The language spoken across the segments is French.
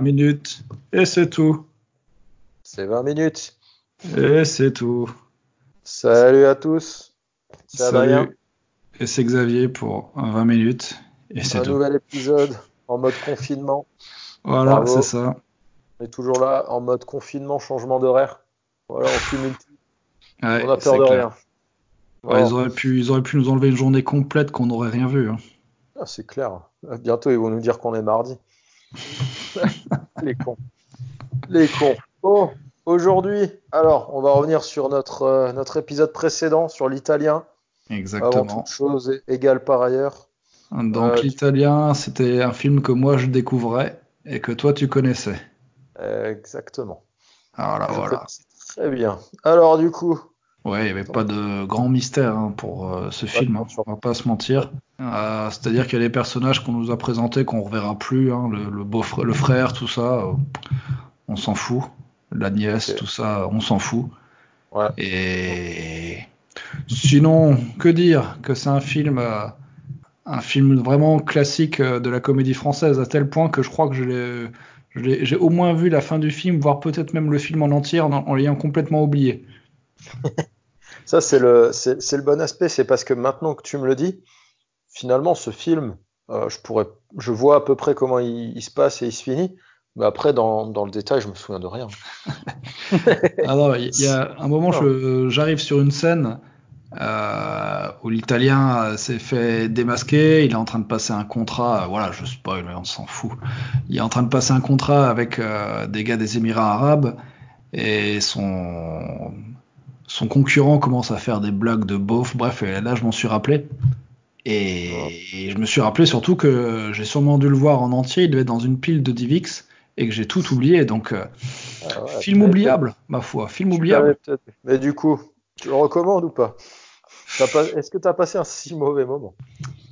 minutes et c'est tout. C'est 20 minutes. Et c'est tout. Salut à tous. C'est Adrien. Salut. Et c'est Xavier pour 20 minutes et c'est Un tout. nouvel épisode en mode confinement. Voilà, c'est ça. On est toujours là en mode confinement, changement d'horaire. Voilà, on cumule tout. Ouais, On a peur de clair. rien. Ouais, ils, auraient pu, ils auraient pu nous enlever une journée complète qu'on n'aurait rien vu. hein. Ah, c'est clair. Bientôt, ils vont nous dire qu'on est mardi. Les cons. Les cons. Bon, aujourd'hui, alors, on va revenir sur notre, euh, notre épisode précédent sur l'italien. Avant Exactement. toute chose égale par ailleurs. Donc Euh, l'italien, c'était un film que moi je découvrais et que toi tu connaissais. Exactement. Voilà, Je voilà. connais Très bien. Alors, du coup, Ouais, il n'y avait pas de grand mystère hein, pour euh, ce film, hein, on va pas se mentir. Euh, C'est-à-dire qu'il y a des personnages qu'on nous a présentés qu'on reverra plus, hein, le, le beau frère, le frère, tout ça, euh, on s'en fout. La nièce, tout ça, on s'en fout. Ouais. Et sinon, que dire que c'est un film, euh, un film vraiment classique euh, de la comédie française, à tel point que je crois que je l'ai- je l'ai- j'ai au moins vu la fin du film, voire peut-être même le film en entier, en, en l'ayant complètement oublié. Ça, c'est le, bon aspect. C'est parce que maintenant que tu me le dis, finalement, ce film, euh, je vois à peu près comment il, se passe et il se finit. Mais après, dans, le détail, je me souviens de rien. Ah non, il y a un moment, j'arrive sur une scène euh, où l'Italien euh, s'est fait démasquer, il est en train de passer un contrat, voilà, je spoil, mais on s'en fout. Il est en train de passer un contrat avec des gars des Émirats Arabes et son son concurrent commence à faire des blagues de beauf, bref, et là je m'en suis rappelé. Et je me suis rappelé surtout que j'ai sûrement dû le voir en entier, il devait être dans une pile de Divix et que j'ai tout oublié, donc euh, Ah ouais, film oubliable, ma foi, film oubliable. Mais du coup, tu le recommandes ou pas? Est-ce que tu as passé un si mauvais moment?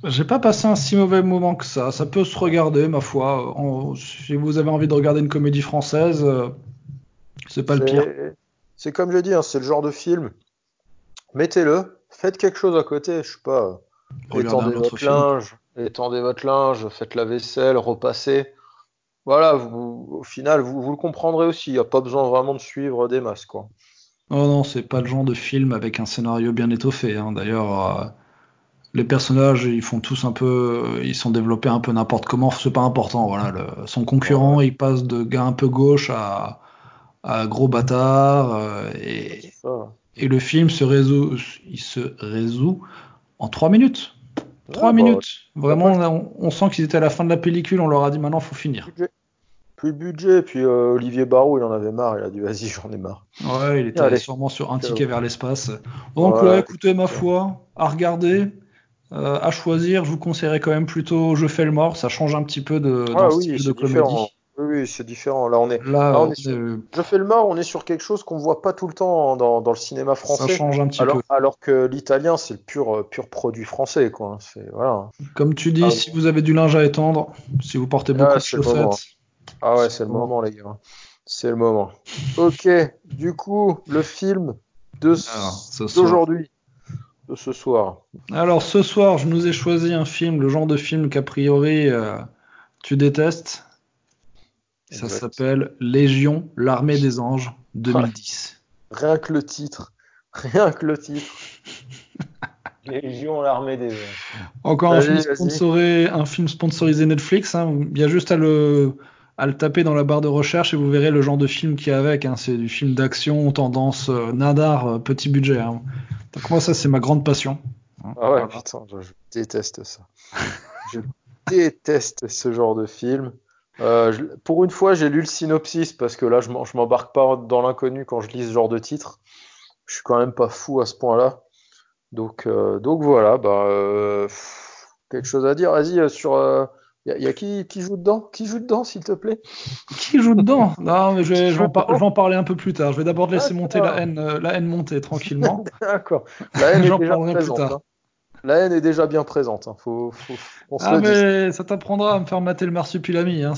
J'ai pas passé un si mauvais moment que ça. Ça peut se regarder, ma foi. En- si vous avez envie de regarder une comédie française, euh, c'est pas le pire. C'est comme je dis, hein, c'est le genre de film. Mettez-le, faites quelque chose à côté, je sais pas. Regardez étendez votre film. linge, étendez votre linge, faites la vaisselle, repassez. Voilà, vous, au final, vous, vous le comprendrez aussi. Il n'y a pas besoin vraiment de suivre des masses, quoi. Oh non, c'est pas le genre de film avec un scénario bien étoffé. hein. D'ailleurs, euh, les personnages, ils font tous un peu, ils sont développés un peu n'importe comment. C'est pas important. Voilà, le- son concurrent, il passe de gars un peu gauche à, à gros bâtard. euh, et, le film se résout, il se résout en trois minutes. Trois Ouais, bah, minutes. Vraiment, on, on sent qu'ils étaient à la fin de la pellicule. On leur a dit maintenant, faut finir. Plus de budget, puis euh, Olivier Barrault, il en avait marre, il a dit vas-y, j'en ai marre. Ouais, il était sûrement sur un ticket vers l'espace. Donc, Ouais. écoutez, ma foi, à regarder, euh, à choisir, je vous conseillerais quand même plutôt Je fais le mort. Ça change un petit peu de, Ah oui, de comédie. Oui, oui, c'est différent. Là, on est. Là, Là, on on est sur- est- Je fais le mort, on est sur quelque chose qu'on voit pas tout le temps dans, dans le cinéma ça français. change un petit Alors, peu. alors que l'italien, c'est le pur, euh, pur produit français, quoi. C'est, voilà. Comme tu dis, Ah, si vous avez du linge à étendre, si vous portez Ah, beaucoup de le moment. chaussettes, Ah ouais, C'est le moment. moment, les gars. C'est le moment. Ok, du coup, le film de d'aujourd'hui, de ce soir. Alors ce soir, je nous ai choisi un film, le genre de film qu'a priori euh, tu détestes. Ça s'appelle Légion, l'armée des anges, 2010. Rien que le titre. Rien que le titre. Légion, l'armée des anges. Encore un film, sponsoré, un film sponsorisé Netflix. hein. Il y a juste à le, à le taper dans la barre de recherche et vous verrez le genre de film qu'il y a avec. hein. C'est du film d'action, tendance euh, nadar, euh, petit budget. hein. Donc moi ça c'est ma grande passion. Ah ouais, putain, je, je déteste ça. je déteste ce genre de film. Euh, je- pour une fois, j'ai lu le synopsis parce que là, je m'embarque pas dans l'inconnu quand je lis ce genre de titre. Je suis quand même pas fou à ce point-là. Donc, euh, donc voilà, bah, euh, quelque chose à dire. Vas-y, euh, sur. Il y, a- y a qui, qui joue dedans? Qui joue dedans, s'il te plaît? Qui joue dedans? Non mais je vais, je vais en joue par- dedans je vais en parler un peu plus tard. Je vais d'abord laisser monter la haine, euh, la haine monter tranquillement. D'accord. La haine est déjà plus tard. hein. La haine est déjà bien présente. hein. Faut, faut, on se Ah le mais ça t'apprendra à me faire mater le marsupilami. Hein.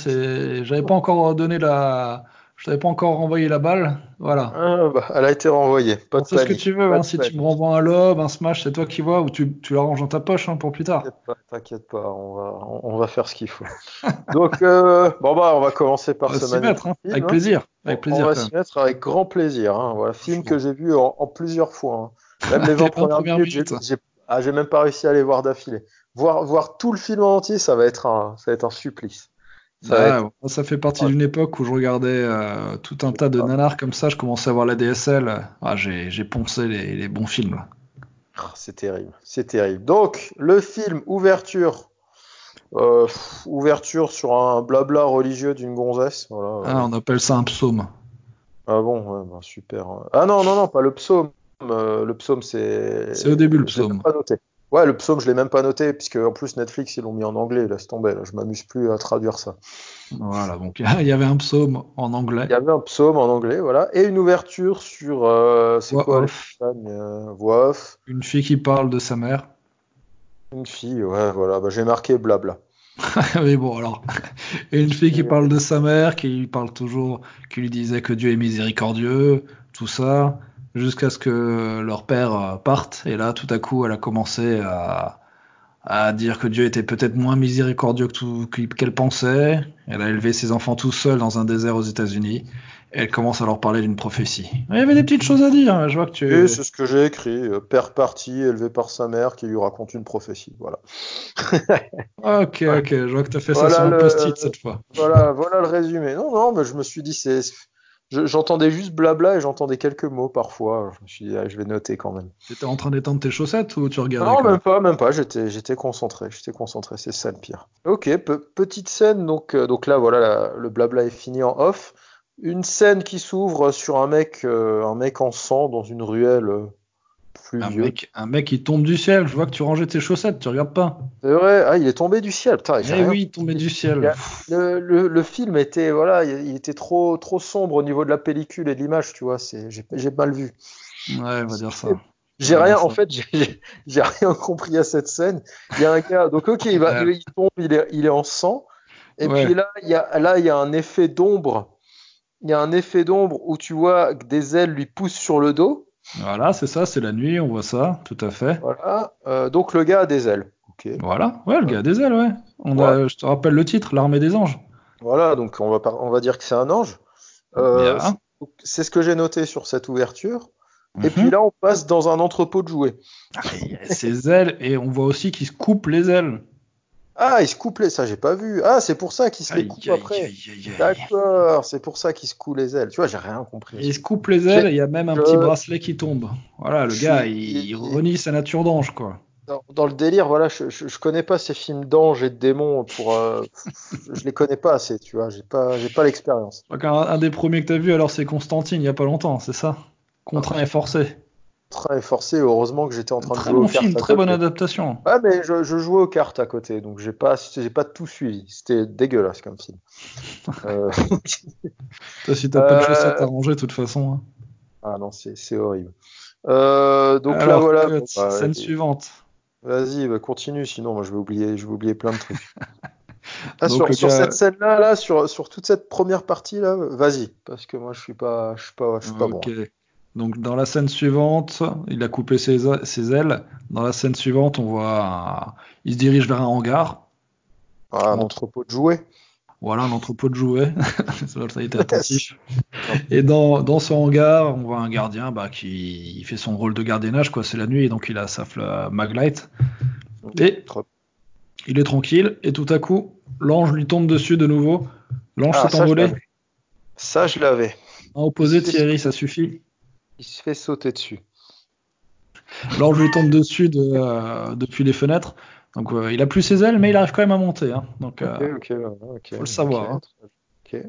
J'avais pas encore donné la, Je t'avais pas encore renvoyé la balle. Voilà. Ah, bah, elle a été renvoyée. Pas de C'est ce que tu veux. Hein, si tu me renvoies un lob, un smash, c'est toi qui vois ou tu, tu l'arranges dans ta poche hein, pour plus tard. T'inquiète pas, on va, on, va faire ce qu'il faut. Donc, euh, bon bah, on va commencer par On va ce s'y mettre, film, avec plaisir. Avec plaisir. on va s'y mettre avec grand plaisir. Voilà, film que j'ai vu en, en plusieurs fois. Même les 20 Les 20 premières minutes, j'ai- minutes. j'ai ah, j'ai même pas réussi à les voir d'affilée. Voir, voir tout le film en entier, ça va être un, ça va être un supplice. Ça être- ça fait partie Ouais. d'une époque où je regardais euh, tout un tas de Ah. nanars comme ça. Je commençais à voir la DSL. Ah, j'ai j'ai poncé les, les bons films. Ah, C'est terrible, c'est terrible. Donc, le film ouverture, euh, ouverture sur un blabla religieux d'une gonzesse. Voilà. Ah, on appelle ça un psaume. Ah bon, ouais, bah, super. Ah non, non, non, pas le psaume. Euh, le psaume, c'est. C'est au début, le psaume. pas noté. Ouais, le psaume, je l'ai même pas noté, puisque en plus Netflix, ils l'ont mis en anglais, laisse tomber, là, je m'amuse plus à traduire ça. Voilà, donc il y avait un psaume en anglais. Il y avait un psaume en anglais, voilà, et une ouverture sur. euh, c'est quoi off. euh, Voix off. Une fille qui parle de sa mère. Une fille, ouais, voilà, bah, j'ai marqué blabla. Mais bon, alors. Et une fille qui parle de sa mère, qui lui parle toujours, qui lui disait que Dieu est miséricordieux, tout ça, jusqu'à ce que leur père euh, parte. Et là, tout à coup, elle a commencé à, à dire que Dieu était peut-être moins miséricordieux que tout- qu'elle pensait. Elle a élevé ses enfants tout seul dans un désert aux États-Unis. Et elle commence à leur parler d'une prophétie. Il y avait des petites choses à dire. hein, Je vois que tu. Et c'est ce que j'ai écrit, euh, père parti, élevé par sa mère, qui lui raconte une prophétie, voilà. Ok, ok. Je vois que tu as fait ça sur le- post-it cette fois. Voilà, voilà le résumé. Non, non, mais je me suis dit, c'est. Je- J'entendais juste blabla et j'entendais quelques mots parfois. Je me suis dit, ah, je vais noter quand même. T'étais en train d'étendre tes chaussettes ou tu regardais Non, même pas, même pas. J'étais, concentré. J'étais concentré. C'est ça le pire. Ok, pe- petite scène. Donc, euh, donc là, voilà, la- le blabla est fini en off. Une scène qui s'ouvre sur un mec, euh, un mec en sang dans une ruelle euh, Un mec, un mec qui tombe du ciel. Je vois que tu rangeais tes chaussettes, tu regardes pas. C'est vrai. Ah, il est tombé du ciel. Putain, Eh oui, il tombait du Il ciel. a- Le, le, le film était voilà, il il était trop trop sombre au niveau de la pellicule et de l'image, tu vois. J'ai mal vu. Ouais, on va dire ça. J'ai rien, en fait, j'ai- rien compris à cette scène. Il y a un gars, donc ok, il va, Ouais. il tombe, il est, il est en sang. Et Ouais. puis là, il y a là, il y a un effet d'ombre. Il y a un effet d'ombre où tu vois que des ailes lui poussent sur le dos. Voilà, c'est ça, c'est la nuit, on voit ça, tout à fait. Voilà. Euh, donc le gars a des ailes. Ok. Voilà, ouais, le gars a des ailes, ouais. On a, je te rappelle le titre, l'armée des anges. Voilà, donc on va par- on va dire que c'est un ange. Euh, c'est ce que j'ai noté sur cette ouverture. Et Mhm. puis là, on passe dans un entrepôt de jouets. Ah, il y a ses ailes, et on voit aussi qu'il se coupe les ailes. Ah, il se coupe les, ça j'ai pas vu. Ah, c'est pour ça qu'il se les coupe aïe, après. aïe. D'accord, c'est pour ça qu'il se coule les ailes. Tu vois, j'ai rien compris. Il se coupe les ailes, il y a même un je- petit bracelet qui tombe. Voilà, le Je gars, suis- il, il renie sa nature d'ange, quoi. Dans, dans le délire, voilà, je, je, je connais pas ces films d'anges et de démons pour, euh, je les connais pas assez, tu vois, j'ai pas, j'ai pas l'expérience. Qu'un un des premiers que t'as vu, alors, c'est Constantine, il y a pas longtemps, c'est ça? Contraint et forcé. Est forcé, heureusement que j'étais en train de Très jouer bon aux cartes film, à très bonne adaptation. Ah, mais je, je jouais aux cartes à côté, donc j'ai pas, j'ai pas tout suivi. C'était dégueulasse comme film. Euh, Toi, si t'as pas de Euh, chaussettes à ranger, de toute façon. hein. ah non, c'est, horrible. Euh, donc là, voilà. bon, bah, scène suivante. Vas-y, bah, continue, sinon moi je vais oublier, je vais oublier plein de trucs. Ah, Donc, sur cette scène-là, là, sur, sur toute cette première partie-là, vas-y, parce que moi je suis pas, je suis pas, je suis pas bon. Donc dans la scène suivante, il a coupé ses, ailes. Dans la scène suivante, on voit un- il se dirige vers un hangar. Ah, un entrepôt de jouets. Voilà, un entrepôt de jouets. ça, a été attentif. Et dans, dans ce hangar, on voit un gardien bah, qui il fait son rôle de gardiennage, quoi. C'est la nuit, et donc il a sa maglite. Et il est tranquille, et tout à coup, l'ange lui tombe dessus de nouveau. L'ange Ah, s'est envolé. Ça, je l'avais. Un opposé, Thierry, ça suffit. Il se fait sauter dessus. L'ange lui tombe dessus de, euh, depuis les fenêtres. Donc euh, il a plus ses ailes, mais il arrive quand même à monter. hein. Donc, euh, faut le savoir, ok. hein.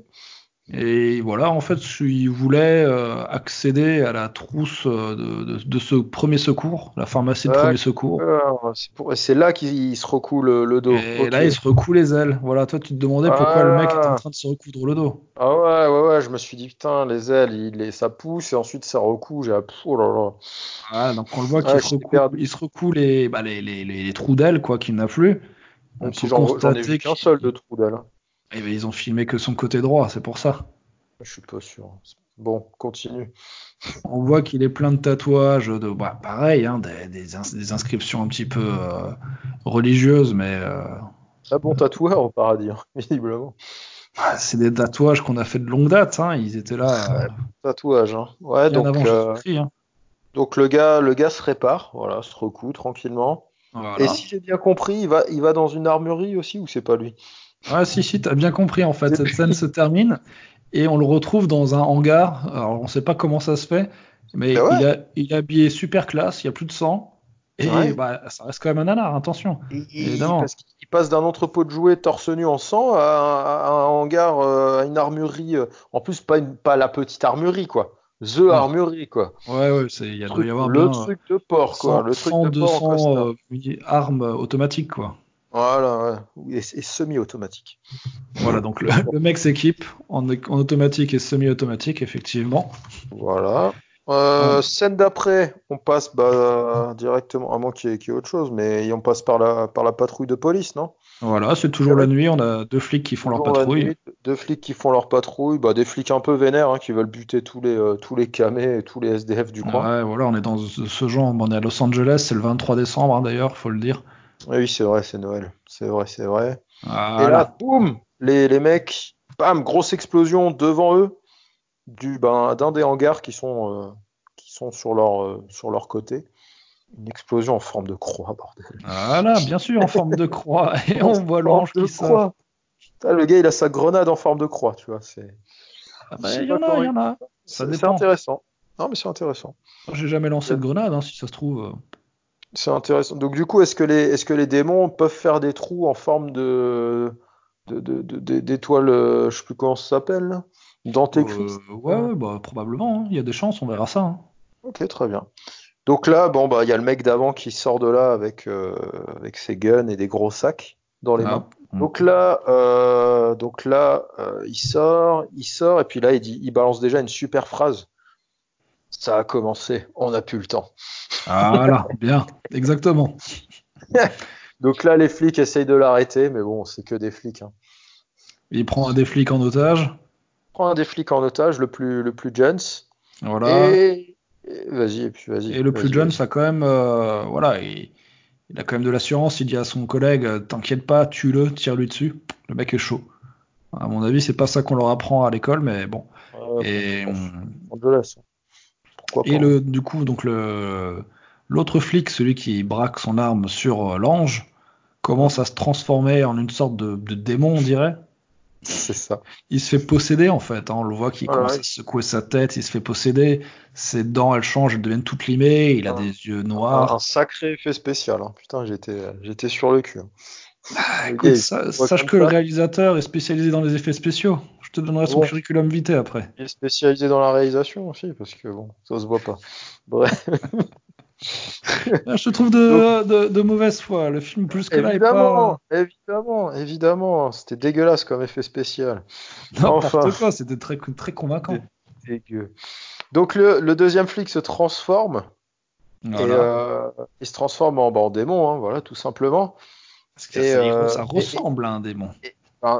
Et voilà, en fait, il voulait euh, accéder à la trousse euh, de, de- de ce premier secours, la pharmacie de premier secours. Ah, c'est là qu'il se recoule le, le dos. Et là, il se recoue les ailes. Voilà, toi, tu te demandais pourquoi le mec était en Ah. train de se recoudre le dos. Ah ouais, ouais, ouais, je me suis dit, putain, les ailes, il, les- ça pousse et ensuite ça recoue. J'ai, pff, oh là là. Voilà, donc on le voit qu'il se recoue, perdu. il se recoue les, bah, les, les, les- les trous d'ailes, quoi, qu'il n'a plus. On peut constater qu'un seul de trou d'aile. Eh ben, ils ont filmé que son côté droit, c'est pour ça. Je suis pas sûr. Bon, continue. On voit qu'il est plein de tatouages, de bah, pareil, hein, des, des, inscriptions un petit peu euh, religieuses, mais. Euh, Très bon tatoueur au paradis, hein, visiblement. Ah, c'est des tatouages qu'on a fait de longue date, hein, ils étaient là. Euh, tatouages, hein. Ouais, donc. Hein. Donc le gars, le gars se répare, voilà, se recoue tranquillement. Et si j'ai bien compris, il va, il va dans une armurerie aussi ou c'est pas lui? Ouais, si, si, t'as bien compris en fait. Cette scène se termine et on le retrouve dans un hangar. Alors on sait pas comment ça se fait, mais ah il, a, il est habillé super classe, il y a plus de sang. Et bah, ça reste quand même un nanar, attention. Parce qu'il passe d'un entrepôt de jouets torse nu en sang à, un hangar, euh, à une armurerie. Euh, en plus, pas, une, pas la petite armurerie, quoi. The Armurerie, quoi. Ouais, ouais, il y a truc, y avoir le truc de porc, quoi. Le truc de 200 euh, armes automatiques, quoi. Voilà. Et, semi-automatique. Voilà, donc le, mec s'équipe en, en, automatique et semi-automatique, effectivement. Voilà. Euh, scène d'après, on passe bah, directement, à moins qu'il y, ait autre chose, mais on passe par la, par la patrouille de police, non? Voilà, c'est toujours la nuit, on a deux flics qui font leur patrouille. deux flics qui font leur patrouille, bah, des flics un peu vénères hein, qui veulent buter tous les, euh, tous les camés et tous les SDF du coin. Ouais, voilà, on est dans ce genre, on est à Los Angeles, c'est le 23 décembre hein, d'ailleurs, faut le dire. Oui, c'est vrai, c'est Noël, c'est vrai, c'est vrai. Et là, boum, les, les mecs, bam, grosse explosion devant eux du ben, d'un des hangars qui sont, euh, qui sont sur, leur, euh, sur leur côté. Une explosion en forme de croix, bordel. Voilà, bien sûr, en forme de croix. Et on voit l'ange qui sort. le gars, il a sa grenade en forme de croix, tu vois. C'est. Ah bah, il y en a, il y en a. C'est intéressant. Non, mais c'est intéressant. J'ai jamais lancé de grenade, hein, si ça se trouve. Euh. C'est intéressant. Donc, du coup, est-ce que, les, est-ce que les démons peuvent faire des trous en forme de. d'étoiles, de, de, je sais plus comment ça s'appelle, D'antéchrist euh, Ouais, bah, probablement. Hein. Il y a des chances, on verra ça. Hein. Ok, très bien. Donc là, bon, bah, il y a le mec d'avant qui sort de là avec, euh, avec ses guns et des gros sacs dans les ah. mains. Donc là, euh, donc là, il sort, il sort, et puis là, il dit, il balance déjà une super phrase. Ça a commencé, on n'a plus le temps. Voilà, bien, exactement. donc là, les flics essayent de l'arrêter, mais bon, c'est que des flics. Hein. Il prend un des flics en otage un des flics en otage, le plus, le plus Jones. Voilà. Et, vas-y, et puis vas-y. Et le plus Jones a quand même, euh, voilà, il, a quand même de l'assurance. Il dit à son collègue, euh, t'inquiète pas, tue-le, tire-lui dessus. Le mec est chaud. À mon avis, c'est pas ça qu'on leur apprend à l'école, mais bon. et Pourquoi et le, du coup, donc le l'autre flic, celui qui braque son arme sur euh, l'ange, commence à se transformer en une sorte de, de démon, on dirait. C'est ça. Il se fait posséder en fait. Hein. On le voit qu'il commence à secouer sa tête, il se fait posséder. Ses dents elles changent, elles deviennent toutes limées. Il a des yeux noirs. Un, sacré effet spécial. Hein. Putain, j'étais, j'étais sur le cul. Hein. Bah, sache que le réalisateur est spécialisé dans les effets spéciaux. Je te donnerai son curriculum vitae après. Il est spécialisé dans la réalisation aussi, parce que bon, ça se voit pas. Bref. Je te trouve de, de, mauvaise foi. Le film plus que là est pas. Évidemment, évidemment. C'était dégueulasse comme effet spécial. N'importe quoi, c'était très, très convaincant. Dégueu. Donc le, le, deuxième flic se transforme. Et euh, il se transforme en, bah, démon, hein, voilà, tout simplement. Parce que et, ça, euh, ça, ressemble à un démon.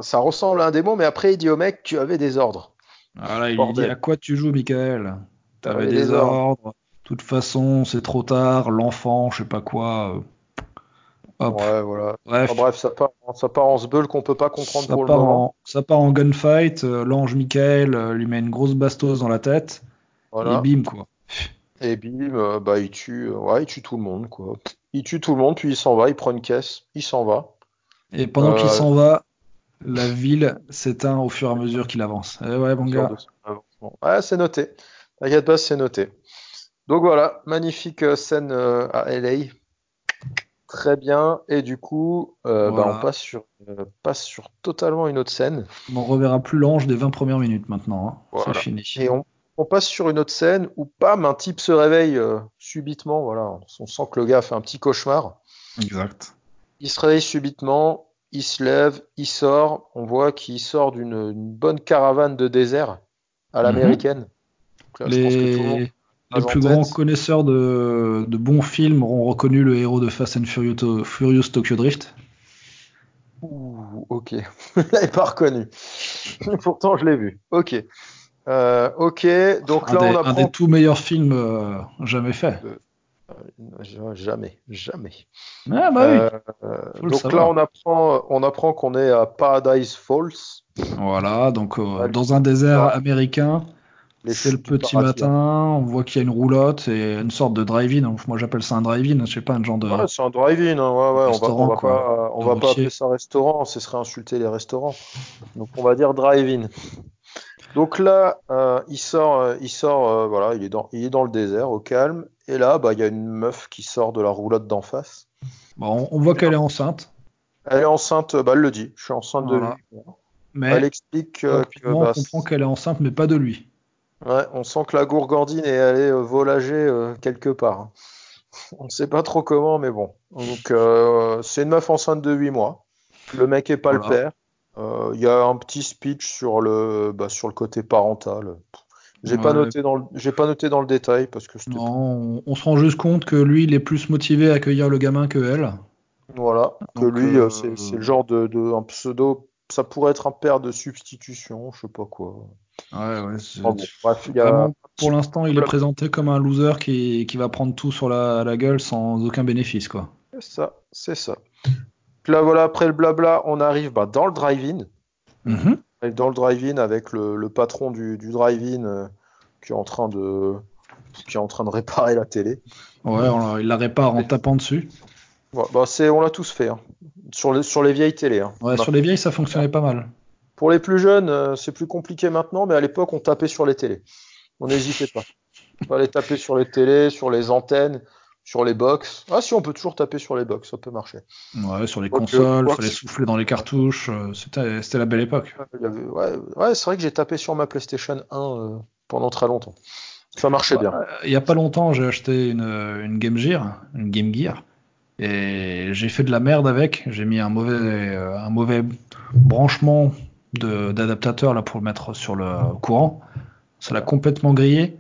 Ça ressemble à un démon, mais après il dit au mec, tu avais des ordres. Voilà, il lui dit à quoi tu joues, Michael? Tu avais des, ordres toute façon, c'est trop tard, l'enfant, je sais pas quoi. Euh, ouais, voilà. Bref, bref ça, part, ça part en sbeul qu'on peut pas comprendre ça pour part le moment. En, ça part en gunfight, euh, l'ange Michael euh, lui met une grosse bastos dans la tête, et bim, quoi. Et bim, bah, il tue, ouais, il tue tout le monde, quoi. Il tue tout le monde, puis il s'en va, il prend une caisse, il s'en va. Et pendant qu'il s'en va, la ville s'éteint au fur et à mesure qu'il avance. Eh ouais, bon gars. Ouais, c'est noté. T'inquiète pas, c'est noté. Donc voilà, magnifique euh, scène euh, à LA. Très bien. Et du coup, euh, bah, on passe sur, passe sur totalement une autre scène. On reverra plus l'ange des 20 premières minutes maintenant. Hein. C'est fini. Et on, passe sur une autre scène où, pam, un type se réveille subitement. Voilà, on sent que le gars fait un petit cauchemar. Exact. Il se réveille subitement, il se lève, il sort. On voit qu'il sort d'une bonne caravane de désert à mhm. l'américaine. Les les plus grands connaisseurs de, bons films auront reconnu le héros de Fast and Furious, Tokyo Drift. Ouh, ok. je l'avais pas reconnu. Pourtant, je l'ai vu. Ok. Euh, ok, donc un là des, on apprend. Un des tout meilleurs films euh, jamais faits. Euh, jamais, jamais. Ah bah oui. Euh, donc là on apprend, on apprend qu'on est à Paradise Falls. Voilà, donc euh, dans un désert américain. C'est le petit matin, on voit qu'il y a une roulotte et une sorte de drive-in. Moi j'appelle ça un drive-in, je sais pas, un genre de. Ouais, c'est un drive-in, hein. ouais, ouais. on va, on va pas, on va pas appeler ça restaurant, ce serait insulter les restaurants. Donc on va dire drive-in. Donc là, euh, il sort, euh, il sort, euh, voilà, il est dans, il est dans le désert, au calme. Et là, bah, il y a une meuf qui sort de la roulotte d'en face. Bon, on voit qu'elle est enceinte. Elle est enceinte, bah, elle le dit. Je suis enceinte voilà. de lui. Mais elle explique que, bah, on comprend qu'elle est enceinte, mais pas de lui. Ouais, on sent que la gourgandine est allée euh, volager euh, quelque part. On ne sait pas trop comment, mais bon. Donc, euh, c'est une meuf enceinte de 8 mois. Le mec est pas Voilà. le père. Euh, Il y a un petit speech sur le, bah, sur le côté parental. J'ai pas noté dans le, j'ai pas noté dans le détail parce que Non, on, on se rend juste compte que lui, il est plus motivé à accueillir le gamin que elle. voilà que Donc, lui, euh, euh, c'est le genre de, de un pseudo. Ça pourrait être un père de substitution, je sais pas quoi. Ouais, ouais. c'est- Enfin bon, bref, il y a Vraiment, pour l'instant, il est présenté comme un loser qui, qui va prendre tout sur la, la gueule sans aucun bénéfice, quoi. C'est ça, c'est ça. Là, voilà, après le blabla, on arrive bah, dans le drive-in. On arrive Dans le drive-in avec le, le patron du, du drive-in euh, qui est en train de qui est en train de réparer la télé. Ouais, on il la répare en tapant dessus. Bah, c'est, on l'a tous fait hein. sur, les, sur les vieilles télés. hein. Ouais, On sur les vieilles, ça fonctionnait pas mal. Pour les plus jeunes, euh, c'est plus compliqué maintenant, mais à l'époque, on tapait sur les télés. On n'hésitait pas. Il fallait taper sur les télés, sur les antennes, sur les box. Ah si, on peut toujours taper sur les box, ça peut marcher. Ouais, sur les consoles, ouais. fallait souffler dans les cartouches. euh, C'était la belle époque. Il avait- ouais, ouais, c'est vrai que j'ai tapé sur ma PlayStation 1 euh, pendant très longtemps. Ça marchait bien. Euh, Il y a pas longtemps, j'ai acheté une, une Game Gear, une Game Gear, et j'ai fait de la merde avec. J'ai mis un mauvais, euh, un mauvais branchement d'adaptateur là pour le mettre sur le courant. Ça l'a complètement grillé.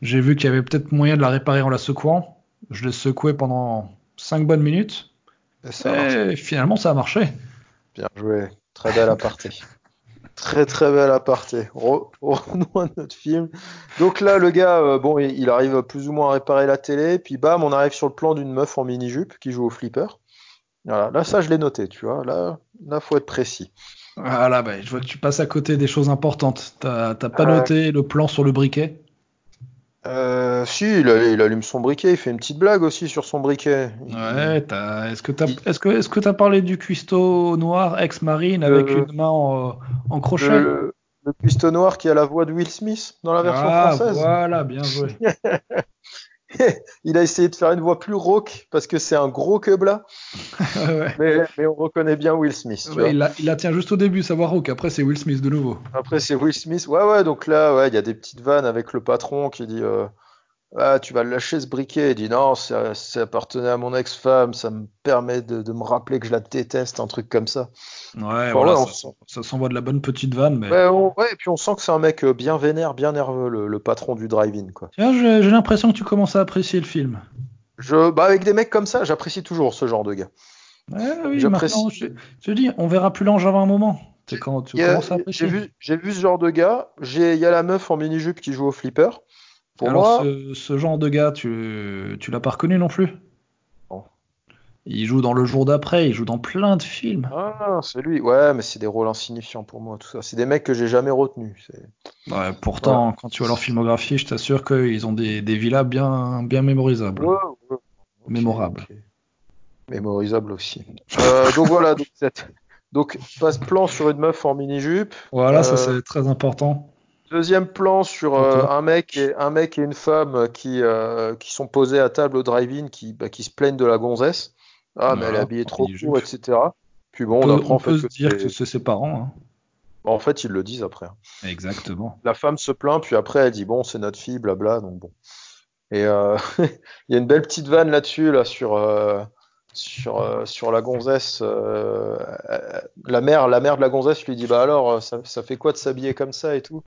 J'ai vu qu'il y avait peut-être moyen de la réparer en la secouant. Je l'ai secoué pendant 5 bonnes minutes. Et ça marche. Et finalement, ça a marché. Bien joué. Très belle aparté. Très très belle aparté. Re- Revenons à notre film. Donc là, le gars, euh, bon, il, il arrive plus ou moins à réparer la télé, puis bam, on arrive sur le plan d'une meuf en mini-jupe qui joue au flipper. Voilà, là, ça, je l'ai noté, tu vois. Là, là, faut être précis. Voilà, bah, je vois que tu passes à côté des choses importantes. T'as t'as pas Euh. noté le plan sur le briquet Euh, si, il, il allume son briquet, il fait une petite blague aussi sur son briquet. Ouais, est-ce que que t'as parlé du cuistot noir ex-marine avec Euh, une main en, en crochet? Le, le cuistot noir qui a la voix de Will Smith dans la version Ah, française. voilà, bien joué. Il a essayé de faire une voix plus rauque parce que c'est un gros quebla, Ouais, mais, mais on reconnaît bien Will Smith. tu vois. Ouais, il, la, il la tient juste au début, savoir où, qu'après c'est Will Smith de nouveau. Après, c'est Will Smith. Ouais, ouais, donc là, ouais, il y a des petites vannes avec le patron qui dit euh, Ah, tu vas le lâcher ce briquet. Il dit Non, ça, ça appartenait à mon ex-femme, ça me permet de, de me rappeler que je la déteste, un truc comme ça. Ouais, Enfin, voilà, ça, s'envoie de la bonne petite vanne, mais. Ouais, on- ouais, et puis on sent que c'est un mec euh, bien vénère, bien nerveux, le, le patron du drive-in, quoi. Tiens, j'ai j'ai l'impression que tu commences à apprécier le film. Je, bah, avec des mecs comme ça, j'apprécie toujours ce genre de gars. Ouais, oui, J'apprécie. je, je te dis, on verra plus l'ange avant un moment. C'est quand tu a- commences à J'ai apprécier. vu, j'ai vu ce genre de gars. J'ai, il y a la meuf en mini-jupe qui joue au flipper. Pour Alors, moi, ce, ce genre de gars, tu, tu l'as pas reconnu non plus Non. Il joue dans Le Jour d'après, il joue dans plein de films. ah, c'est lui. Ouais, mais c'est des rôles insignifiants pour moi, tout ça. C'est des mecs que j'ai jamais retenus. Ouais, pourtant, quand tu vois leur filmographie, je t'assure qu'ils ont des, des villas bien, bien mémorisables. Ouais, ouais. Ok, Mémorable. ok. Mémorisable aussi. Euh, donc voilà, donc, donc passe plan sur une meuf en mini-jupe. Voilà, ça Euh, c'est très important. Deuxième plan sur euh, un mec et un mec et une femme qui euh, qui sont posés à table au drive-in qui bah, qui se plaignent de la gonzesse. Ah mais elle est Voilà, habillée trop court, etc. Puis bon, On apprend on en fait se que dire que c'est ses parents. Bah, en fait ils le disent après. hein. Exactement. La femme se plaint, puis après elle dit bon c'est notre fille, blabla, donc bon. Et euh, il y a une belle petite vanne là-dessus là sur sur euh, sur la gonzesse. euh, la mère la mère de la gonzesse lui dit bah alors ça, ça fait quoi de s'habiller comme ça et tout?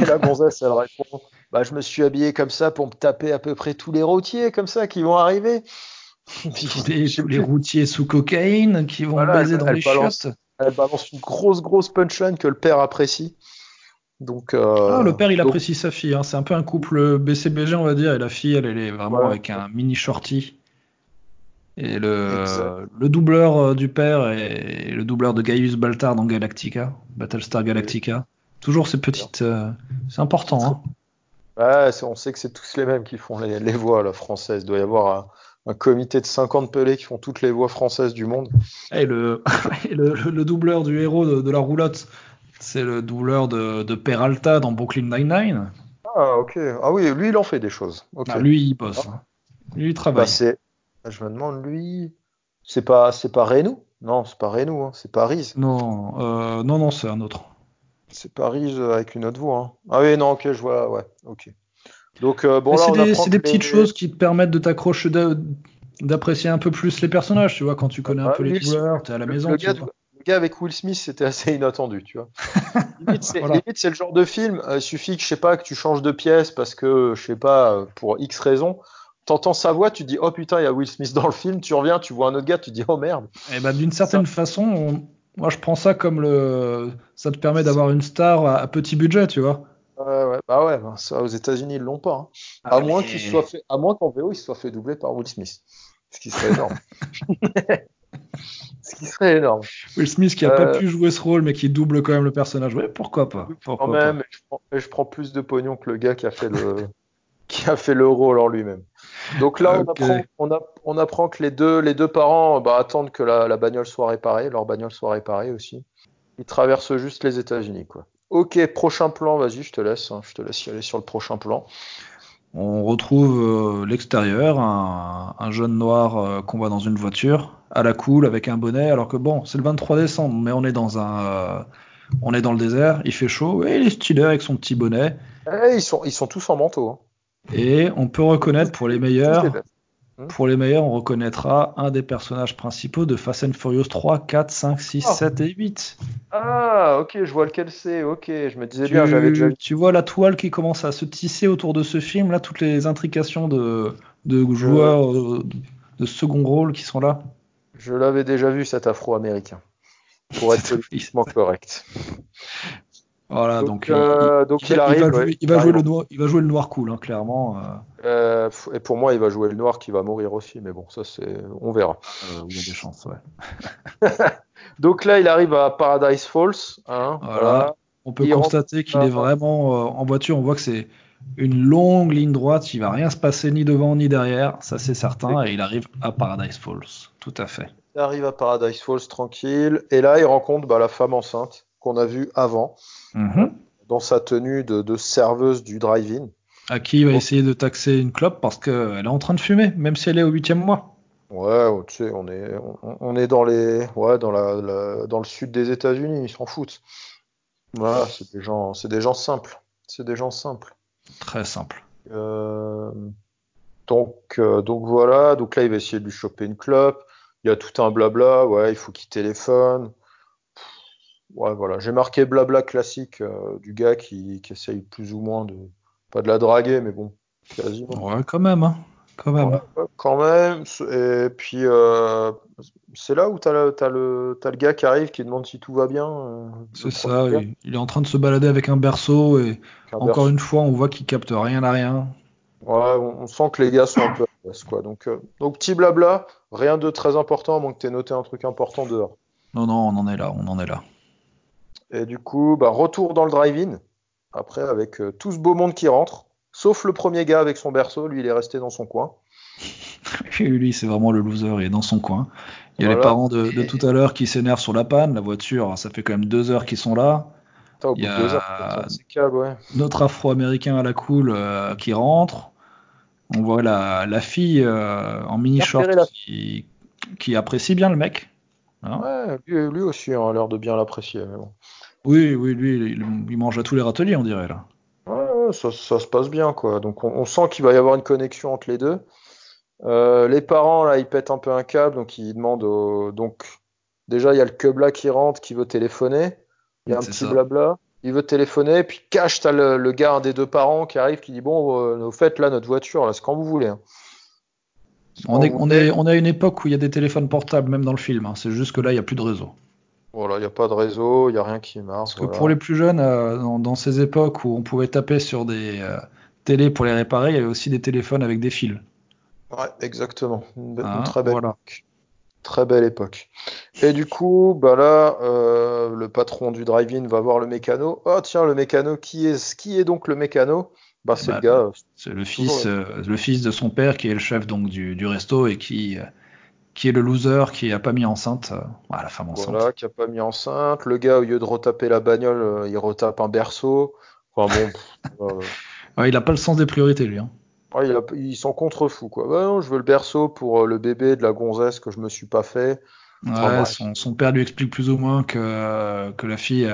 Et la gonzesse elle répond bah je me suis habillée comme ça pour me taper à peu près tous les routiers comme ça qui vont arriver. Les, routiers sous cocaïne qui vont Voilà, baiser elle- dans elle les balance. chiottes. elle balance une grosse grosse punchline que le père apprécie. Donc, euh, ah, le père, il donc- apprécie sa fille. hein. C'est un peu un couple BCBG, on va dire. Et la fille, elle, elle est vraiment avec un mini shorty. Et le doubleur euh, du père est le doubleur de Gaius Baltar dans Galactica, Battlestar Galactica. Toujours ces petites. euh, c'est important. Hein. Ouais, on sait que c'est tous les mêmes qui font les, les voix la françaises. Il doit y avoir un, un comité de 50 pelés qui font toutes les voix françaises du monde. Et le, doubleur du héros de, de la roulotte, c'est le doubleur de, de Peralta dans Brooklyn Nine-Nine. Ah, ok. Ah oui, lui, il en fait des choses. Ah, lui, il bosse. hein. Lui, il Bah, travaille. c'est... Je me demande, lui, c'est pas, c'est pas Renou? Non, c'est pas Renou, hein. C'est Paris. non, euh, non, non, c'est un autre. C'est Paris euh, avec une autre voix. hein. Ah oui, non, ok, je vois, ouais, ok. Donc, euh, bon, c'est des, petites choses qui te permettent de t'accrocher, d'a- d'apprécier un peu plus les personnages, tu vois, quand tu connais un Ah, peu les joueurs, t'es à la le, maison, le gars, vois. le gars avec Will Smith, c'était assez inattendu, tu vois. Limite, c'est Voilà. le genre de film, euh, il suffit que, je sais pas, que tu changes de pièce parce que, je sais pas, pour X raison, t'entends sa voix, tu dis, oh putain, il y a Will Smith dans le film, tu reviens, tu vois un autre gars, tu dis, oh merde. Et bah, d'une certaine façon, on- moi je prends ça comme le. Ça te permet d'avoir une star à, à petit budget, tu vois. Ouais, ouais, bah ouais, ben, ça, aux États-Unis, ils l'ont pas. hein. À moins qu'il soit fait, à moins qu'en VO, il soit fait doubler par Will Smith. Ce qui serait énorme. Ce qui serait énorme. Will Smith qui a Euh, pas pu jouer ce rôle, mais qui double quand même le personnage. Ouais, pourquoi pas Quand même, je prends, je prends plus de pognon que le gars qui a fait le, qui a fait le rôle en lui-même. Donc là, on, apprend, on, a- on apprend que les deux, les deux parents bah, attendent que la, la bagnole soit réparée, leur bagnole soit réparée aussi. Ils traversent juste les États-Unis, quoi. Ok, prochain plan, vas-y, je te laisse, hein, je te laisse y aller sur le prochain plan. On retrouve euh, l'extérieur, un, un jeune noir euh, qu'on voit dans une voiture, à la cool, avec un bonnet, alors que bon, c'est le 23 décembre, mais on est dans un. euh, on est dans le désert, il fait chaud, et il est stylé avec son petit bonnet. Eh, ils sont, ils sont tous en manteau. hein. Et on peut reconnaître pour les meilleurs, vestes. pour les meilleurs, on reconnaîtra un des personnages principaux de Fast and Furious 3, 4, 5, 6, Ah. 7 et 8. Ah, ok, je vois lequel c'est. Ok, je me disais bien, j'avais déjà Tu, vu. tu vois la toile qui commence à se tisser autour de ce film, là, toutes les intrications de, de joueurs euh, de second rôle qui sont là. Je l'avais déjà vu cet Afro-américain. Pour être politiquement correct. Voilà, Donc, donc, euh, donc il, va, arrive. va ouais, jouer, il va jouer le noir, il va jouer le noir cool, hein, clairement. euh, Euh, et pour moi, il va jouer le noir qui va mourir aussi, mais bon, ça c'est, on verra. euh, il y a des chances, ouais. Donc là, il arrive à Paradise Falls. Hein, Voilà. voilà. On peut Il constater qu'il est vraiment euh, en voiture. On voit que c'est une longue ligne droite. Il va rien se passer ni devant ni derrière. Ça, c'est certain. Et il arrive à Paradise Falls. Tout à fait. Il arrive à Paradise Falls tranquille, et là, il rencontre bah, la femme enceinte qu'on a vue avant, Mhm. dans sa tenue de, de serveuse du drive-in. À qui il va essayer de taxer une clope parce qu'elle est en train de fumer, même si elle est au huitième mois. Ouais, oh, tu sais, on est, on, on est dans les, ouais, dans la, la- dans le sud des États-Unis, ils s'en foutent. Voilà, c'est des gens, c'est des gens simples. C'est des gens simples. Très simple. Euh, donc, euh, donc voilà. Donc là, il va essayer de lui choper une clope. Il y a tout un blabla. Ouais, il faut qu'il téléphone. Ouais, voilà. J'ai marqué blabla classique euh, du gars qui, qui essaye plus ou moins de, pas de la draguer, mais bon, quasiment. Ouais, quand même. hein. Quand même. Ouais, quand même. Et puis, euh, c'est là où t'as le, le, gars qui arrive qui demande si tout va bien. euh, C'est ça. Il, il est en train de se balader avec un berceau et un encore berceau. une fois, on voit qu'il capte rien à rien. Ouais, on, on sent que les gars sont un peu à quoi. Donc, euh, donc, petit blabla, rien de très important, à moins que t'aies noté un truc important dehors. Non, non, on en est là. On en est là. Et du coup, bah, retour dans le drive-in. Après, avec euh, tout ce beau monde qui rentre, sauf le premier gars avec son berceau, lui, il est resté dans son coin. Lui, c'est vraiment le loser, il est dans son coin. Il y a les parents de, de tout à l'heure qui s'énervent sur la panne. La voiture, ça fait quand même deux heures qu'ils sont là. Putain, au Il de deux heures, putain, c'est câble, ouais. Notre afro-américain à la cool euh, qui rentre. On voit la, la fille euh, en mini short repéré la- qui, qui apprécie bien le mec. Hein? Ouais, lui, lui aussi hein, a l'air de bien l'apprécier, bon. oui, oui, lui, il, il mange à tous les râteliers, on dirait là. Ouais, ouais, ça, ça se passe bien, quoi. Donc, on, on sent qu'il va y avoir une connexion entre les deux. Euh, les parents, là, ils pètent un peu un câble, donc ils demandent au... Donc, déjà, il y a le quebla qui rentre, qui veut téléphoner. Il y a un petit ça. blabla. Il veut téléphoner, puis cache, t'as le, le gars, un des deux parents, qui arrive, qui dit Bon, euh, au fait, là, notre voiture, là, c'est quand vous voulez. hein. On est, on, est, on est à une époque où il y a des téléphones portables, même dans le film. hein. C'est juste que là, il n'y a plus de réseau. Voilà, il n'y a pas de réseau, il n'y a rien qui marche. Parce que pour les plus jeunes, euh, dans, ces époques où on pouvait taper sur des euh, télés pour les réparer, il y avait aussi des téléphones avec des fils. Ouais, exactement. Une, ah, très belle époque. Très belle époque. Et du coup, bah là, euh, le patron du drive-in va voir le mécano. Oh tiens, le mécano, qui est, qui est donc le mécano? Bah c'est le bah, gars. C'est le fils, le fils de son père qui est le chef donc du, du resto et qui qui est le loser qui a pas mis enceinte, euh, la femme enceinte. Voilà, qui a pas mis enceinte. Le gars, au lieu de retaper la bagnole, euh, il retape un berceau. Enfin bon. il a pas le sens des priorités, lui. Hein. Ouais, il, s'en contrefou, quoi. Bah non, je veux le berceau pour euh, le bébé de la gonzesse que je me suis pas fait. Ouais, son, père lui explique plus ou moins que, que la fille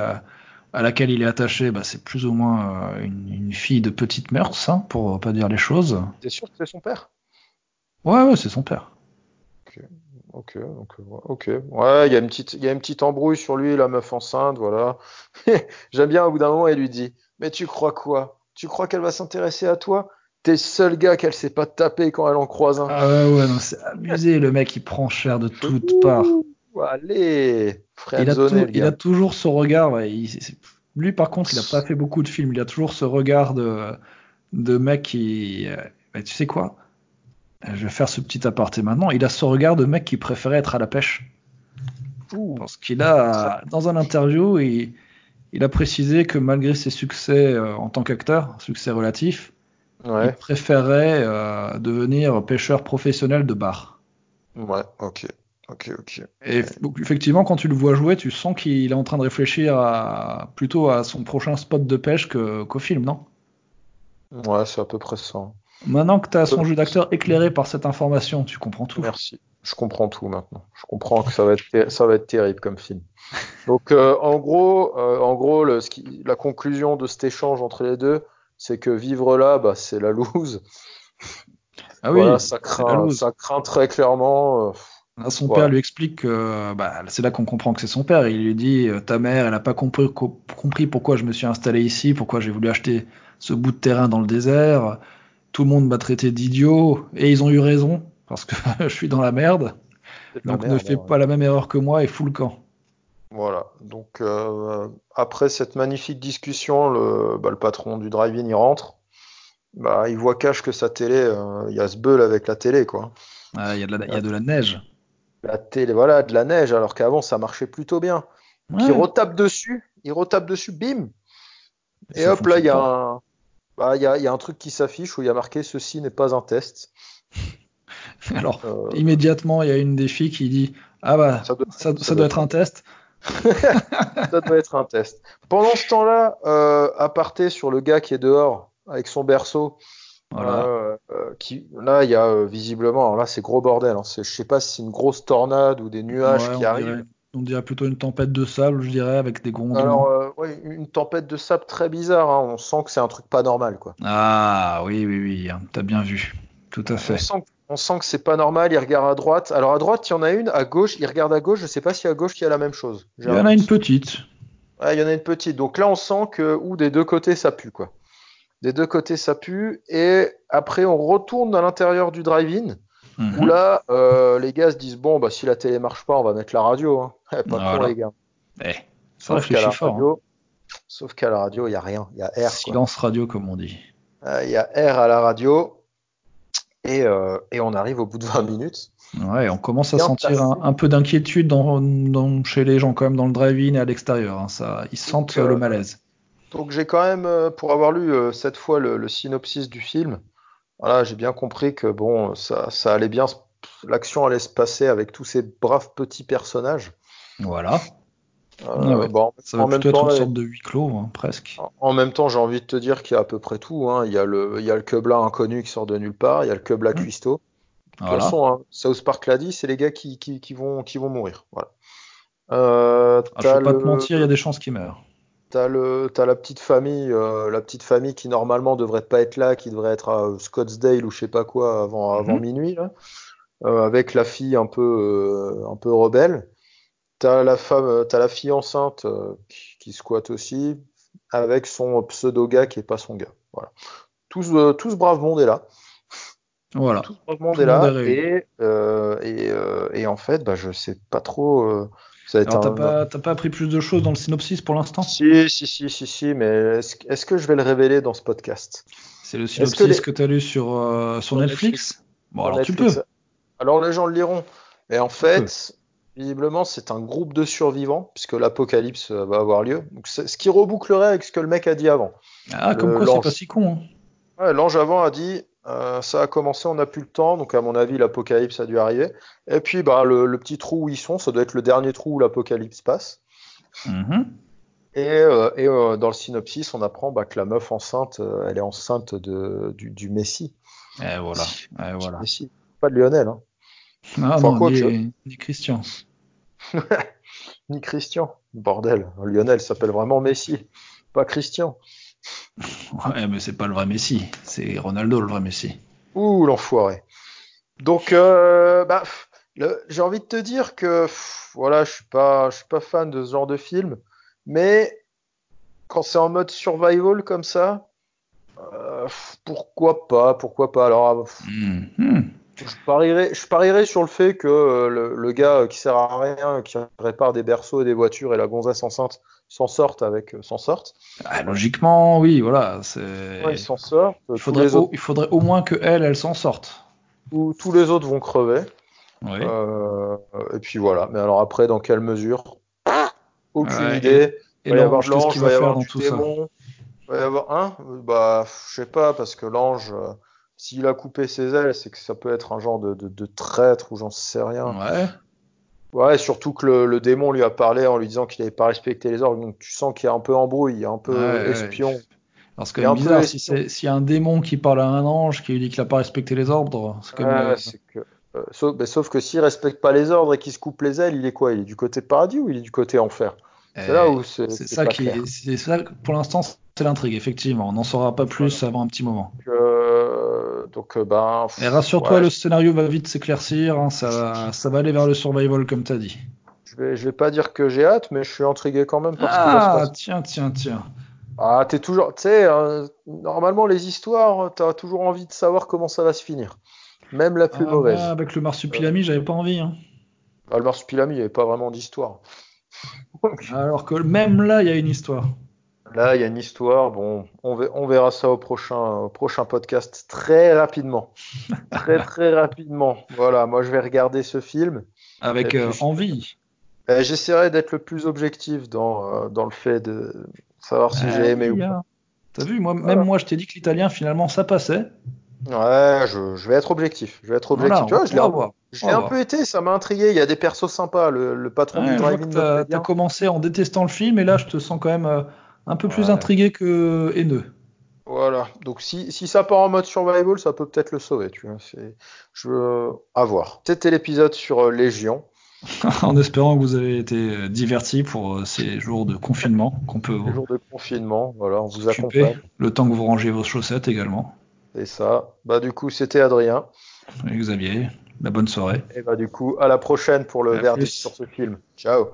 à, laquelle il est attaché, bah, c'est plus ou moins une, fille de petite mœurs, hein, pour pas dire les choses. T'es sûr que c'est son père? Ouais, ouais, c'est son père. Ok, ok, ok. Ouais, il y a une petite, il y a une petite embrouille sur lui, la meuf enceinte, voilà. J'aime bien au bout d'un moment, elle lui dit, mais tu crois quoi? Tu crois qu'elle va s'intéresser à toi? T'es le seul gars qu'elle sait pas taper quand elle en croise un. Ah ouais, ouais, non, c'est abusé, le mec, il prend cher de toutes parts. Allez, il a, il a toujours ce regard. lui, par contre, il a pas fait beaucoup de films. Il a toujours ce regard de, de mec qui. Euh, bah, tu sais quoi? Je vais faire ce petit aparté maintenant. Il a ce regard de mec qui préférait être à la pêche. Parce qu'il a, dans un interview, il, il, a précisé que malgré ses succès euh, en tant qu'acteur, succès relatif, il préférait euh, devenir pêcheur professionnel de bar. Ouais, ok. Ok, ok. Et effectivement, quand tu le vois jouer, tu sens qu'il est en train de réfléchir à, plutôt à son prochain spot de pêche qu'au film, non? Ouais, c'est à peu près ça. Maintenant que tu as son jeu d'acteur éclairé par cette information, tu comprends tout. Merci. Je comprends tout maintenant. Je comprends que ça va être, ça va être terrible comme film. Donc, euh, en gros, euh, en gros le, la conclusion de cet échange entre les deux, c'est que vivre là, bah, c'est la loose. Ah oui, ça craint, ça craint très clairement. Euh, son père lui explique que bah, c'est là qu'on comprend que c'est son père. Il lui dit Ta mère, elle n'a pas compris, compris pourquoi je me suis installé ici, pourquoi j'ai voulu acheter ce bout de terrain dans le désert tout le monde m'a traité d'idiot et ils ont eu raison parce que je suis dans la merde. Donc ne fais pas la même erreur que moi et fous le camp. Voilà. Donc euh, après cette magnifique discussion, le, bah, le patron du drive-in il rentre. Bah, il voit cache que sa télé, euh, il y a ce beul avec la télé quoi. Ah, il y, y a de la neige. La télé, voilà, de la neige, alors qu'avant ça marchait plutôt bien. il retape dessus, il retape dessus, bim. Et, hop là, il y a un, bah, il y, a, y, a, un truc qui s'affiche où il y a marqué ceci n'est pas un test. Alors, euh, immédiatement, il y a une des filles qui dit Ah bah, ça doit, ça, ça doit être un test. ça doit être un test. Pendant ce temps-là, euh, aparté sur le gars qui est dehors avec son berceau. Voilà. Euh, euh qui, là, il y a euh, visiblement, alors là, c'est gros bordel. Hein, je sais pas si c'est une grosse tornade ou des nuages qui arrivent on dirait plutôt une tempête de sable, je dirais, avec des grondements. Alors, euh, oui, une tempête de sable très bizarre. Hein. On sent que c'est un truc pas normal, quoi. Ah, oui, oui, oui. Hein. T'as bien vu. Tout à fait. On sent, que c'est pas normal. Il regarde à droite. Alors, à droite, il y en a une. À gauche, il regarde à gauche. Je sais pas si à gauche, il y a la même chose. Il y en a une petite. il y en a une petite. Donc là, on sent que, ou des deux côtés, ça pue, quoi. Des deux côtés, ça pue. Et après, on retourne dans l'intérieur du drive-in. Mhm. Où là, euh, les gars se disent bon, bah si la télé marche pas, on va mettre la radio. Hein. Eh, pas con, les gars. Eh, sauf qu'à la, radio, hein. sauf qu'à la radio, il y a rien. Il y a R. Silence radio, comme on dit. Il y a R à la radio. Et, euh, et, on arrive au bout de 20 minutes. Ouais, on commence à sentir un, peu d'inquiétude dans, dans, chez les gens quand même dans le drive-in et à l'extérieur. Hein. Ça, ils sentent le euh, malaise. Donc j'ai quand même, pour avoir lu cette fois le, le synopsis du film, voilà, j'ai bien compris que bon, ça, ça allait bien, l'action allait se passer avec tous ces braves petits personnages. Voilà. Euh, bon, ça va en même être une sorte de huis clos, hein, presque. En même temps, j'ai envie de te dire qu'il y a à peu près tout. Hein. Il, y a le, il y a le inconnu qui sort de nulle part, il y a le Cubla mmh. cuistot. De toute façon, hein, South Park l'a dit, c'est les gars qui, qui, qui, vont, qui vont mourir. Voilà. Euh, ah, je vais pas te mentir, il y a des chances qu'ils meurent. T'as le, as la petite famille, euh, la petite famille qui normalement devrait pas être là, qui devrait être à Scottsdale ou je sais pas quoi avant, mhm. avant minuit, là, euh, avec la fille un peu, euh, un peu rebelle. T'as la femme, t'as la fille enceinte qui, qui, squatte aussi, avec son pseudo gars qui est pas son gars. Voilà. Tout, tout ce brave monde est là. Voilà. Tout ce brave monde est là. et, et, et, en fait, bah, je sais pas trop Alors, t'as pas, pas, appris plus de choses dans le synopsis pour l'instant? Si, si, si, si, si, mais est-ce que je vais le révéler dans ce podcast? C'est le synopsis que, tu as lu sur, euh, sur, Netflix, Bon, alors tu peux. Alors les gens le liront. Et en fait, visiblement, c'est un groupe de survivants, puisque l'apocalypse euh, va avoir lieu. Donc, ce qui rebouclerait avec ce que le mec a dit avant. Ah, comme quoi, c'est pas si con. Hein. L'ange avant a dit euh, ça a commencé, on n'a plus le temps, donc à mon avis, l'apocalypse a dû arriver. Et puis, bah, le, petit trou où ils sont, ça doit être le dernier trou où l'apocalypse passe. Mm-hmm. Et, euh, et euh, dans le synopsis, on apprend bah, que la meuf enceinte, elle est enceinte de, du, Messie. Et voilà. Et voilà. Messie. Pas de Lionel. Hein. Ah, non, ni, ni, Christian. ni Christian. Bordel. Lionel s'appelle vraiment Messi, pas Christian. Ouais, mais c'est pas le vrai Messi. C'est Ronaldo le vrai Messi. Ouh, l'enfoiré. Donc, euh, bah, j'ai envie de te dire que, voilà, je suis pas, je suis pas fan de ce genre de film, mais quand c'est en mode survival comme ça, euh, pourquoi pas, pourquoi pas. Alors, je parierais, je parierais sur le fait que euh, le, le, gars qui sert à rien, qui répare des berceaux et des voitures et la gonzesse enceinte, s'en sortent avec euh, s'en sortent. Ah, logiquement, oui, voilà. ils s'en sortent. Il faudrait, au, il faudrait au moins que elle, elle s'en sorte. Ou tous les autres vont crever. Euh, et puis voilà. Mais alors après, dans quelle mesure? Aucune idée. Et, il va y avoir l'ange, il va y avoir du démon. Il va y avoir un Bah, je sais pas, parce que l'ange, euh, s'il a coupé ses ailes, c'est que ça peut être un genre de, de, de traître ou j'en sais rien. Ouais. Ouais, surtout que le, démon lui a parlé en lui disant qu'il n'avait pas respecté les ordres, donc tu sens qu'il y a un peu embrouille, il y a un peu espion. Parce que c'est bizarre, si s'il y a un démon qui parle à un ange qui lui dit qu'il n'a pas respecté les ordres, c'est comme. Euh, que, euh, sauf, ben, sauf, que s'il respecte pas les ordres et qu'il se coupe les ailes, il est quoi? Il est du côté paradis ou il est du côté enfer? C'est là où c'est. C'est ça qui C'est ça, pour l'instant, c'est l'intrigue, effectivement. On n'en saura pas plus avant un petit moment. Euh, donc, euh, ben. Et rassure-toi, le scénario va vite s'éclaircir. Hein, ça, ça va aller vers le survival, comme tu as dit. Je vais, je vais pas dire que j'ai hâte, mais je suis intrigué quand même. ah, tiens, tiens, tiens. Ah, t'es toujours. Tu sais, hein, normalement, les histoires, t'as toujours envie de savoir comment ça va se finir. Même la plus ah, mauvaise. avec le marsupilami, j'avais pas envie. Hein. Ah, le marsupilami, il n'y avait pas vraiment d'histoire. Alors que même là, il y a une histoire. Là, il y a une histoire. Bon, on, verra ça au prochain, prochain podcast très rapidement. très, très rapidement. Voilà, moi, je vais regarder ce film. Avec euh, envie. J'essaierai d'être le plus objectif dans, euh, dans le fait de savoir si j'ai aimé ou pas. T'as vu, moi, même moi, je t'ai dit que l'italien, finalement, ça passait. Ouais, je, vais être objectif. Je vais être objectif. tu vois, je l'ai un, peu été, ça m'a intrigué. Il y a des persos sympas. Le, patron du drive-in. T'as as commencé en détestant le film et là, je te sens quand même euh, un peu plus intrigué que haineux. Voilà. Donc si, si, ça part en mode survival, ça peut peut-être le sauver. Tu vois. Je veux avoir. C'était l'épisode sur euh, Légion. en espérant que vous avez été euh, divertis pour euh, ces jours de confinement qu'on peut. Les jours de confinement, voilà, on vous accompagne. Le temps que vous rangez vos chaussettes également. Et ça. Bah du coup, c'était Adrien. Et Xavier. La bonne soirée. Et bah du coup, à la prochaine pour le verdict sur ce film. Ciao.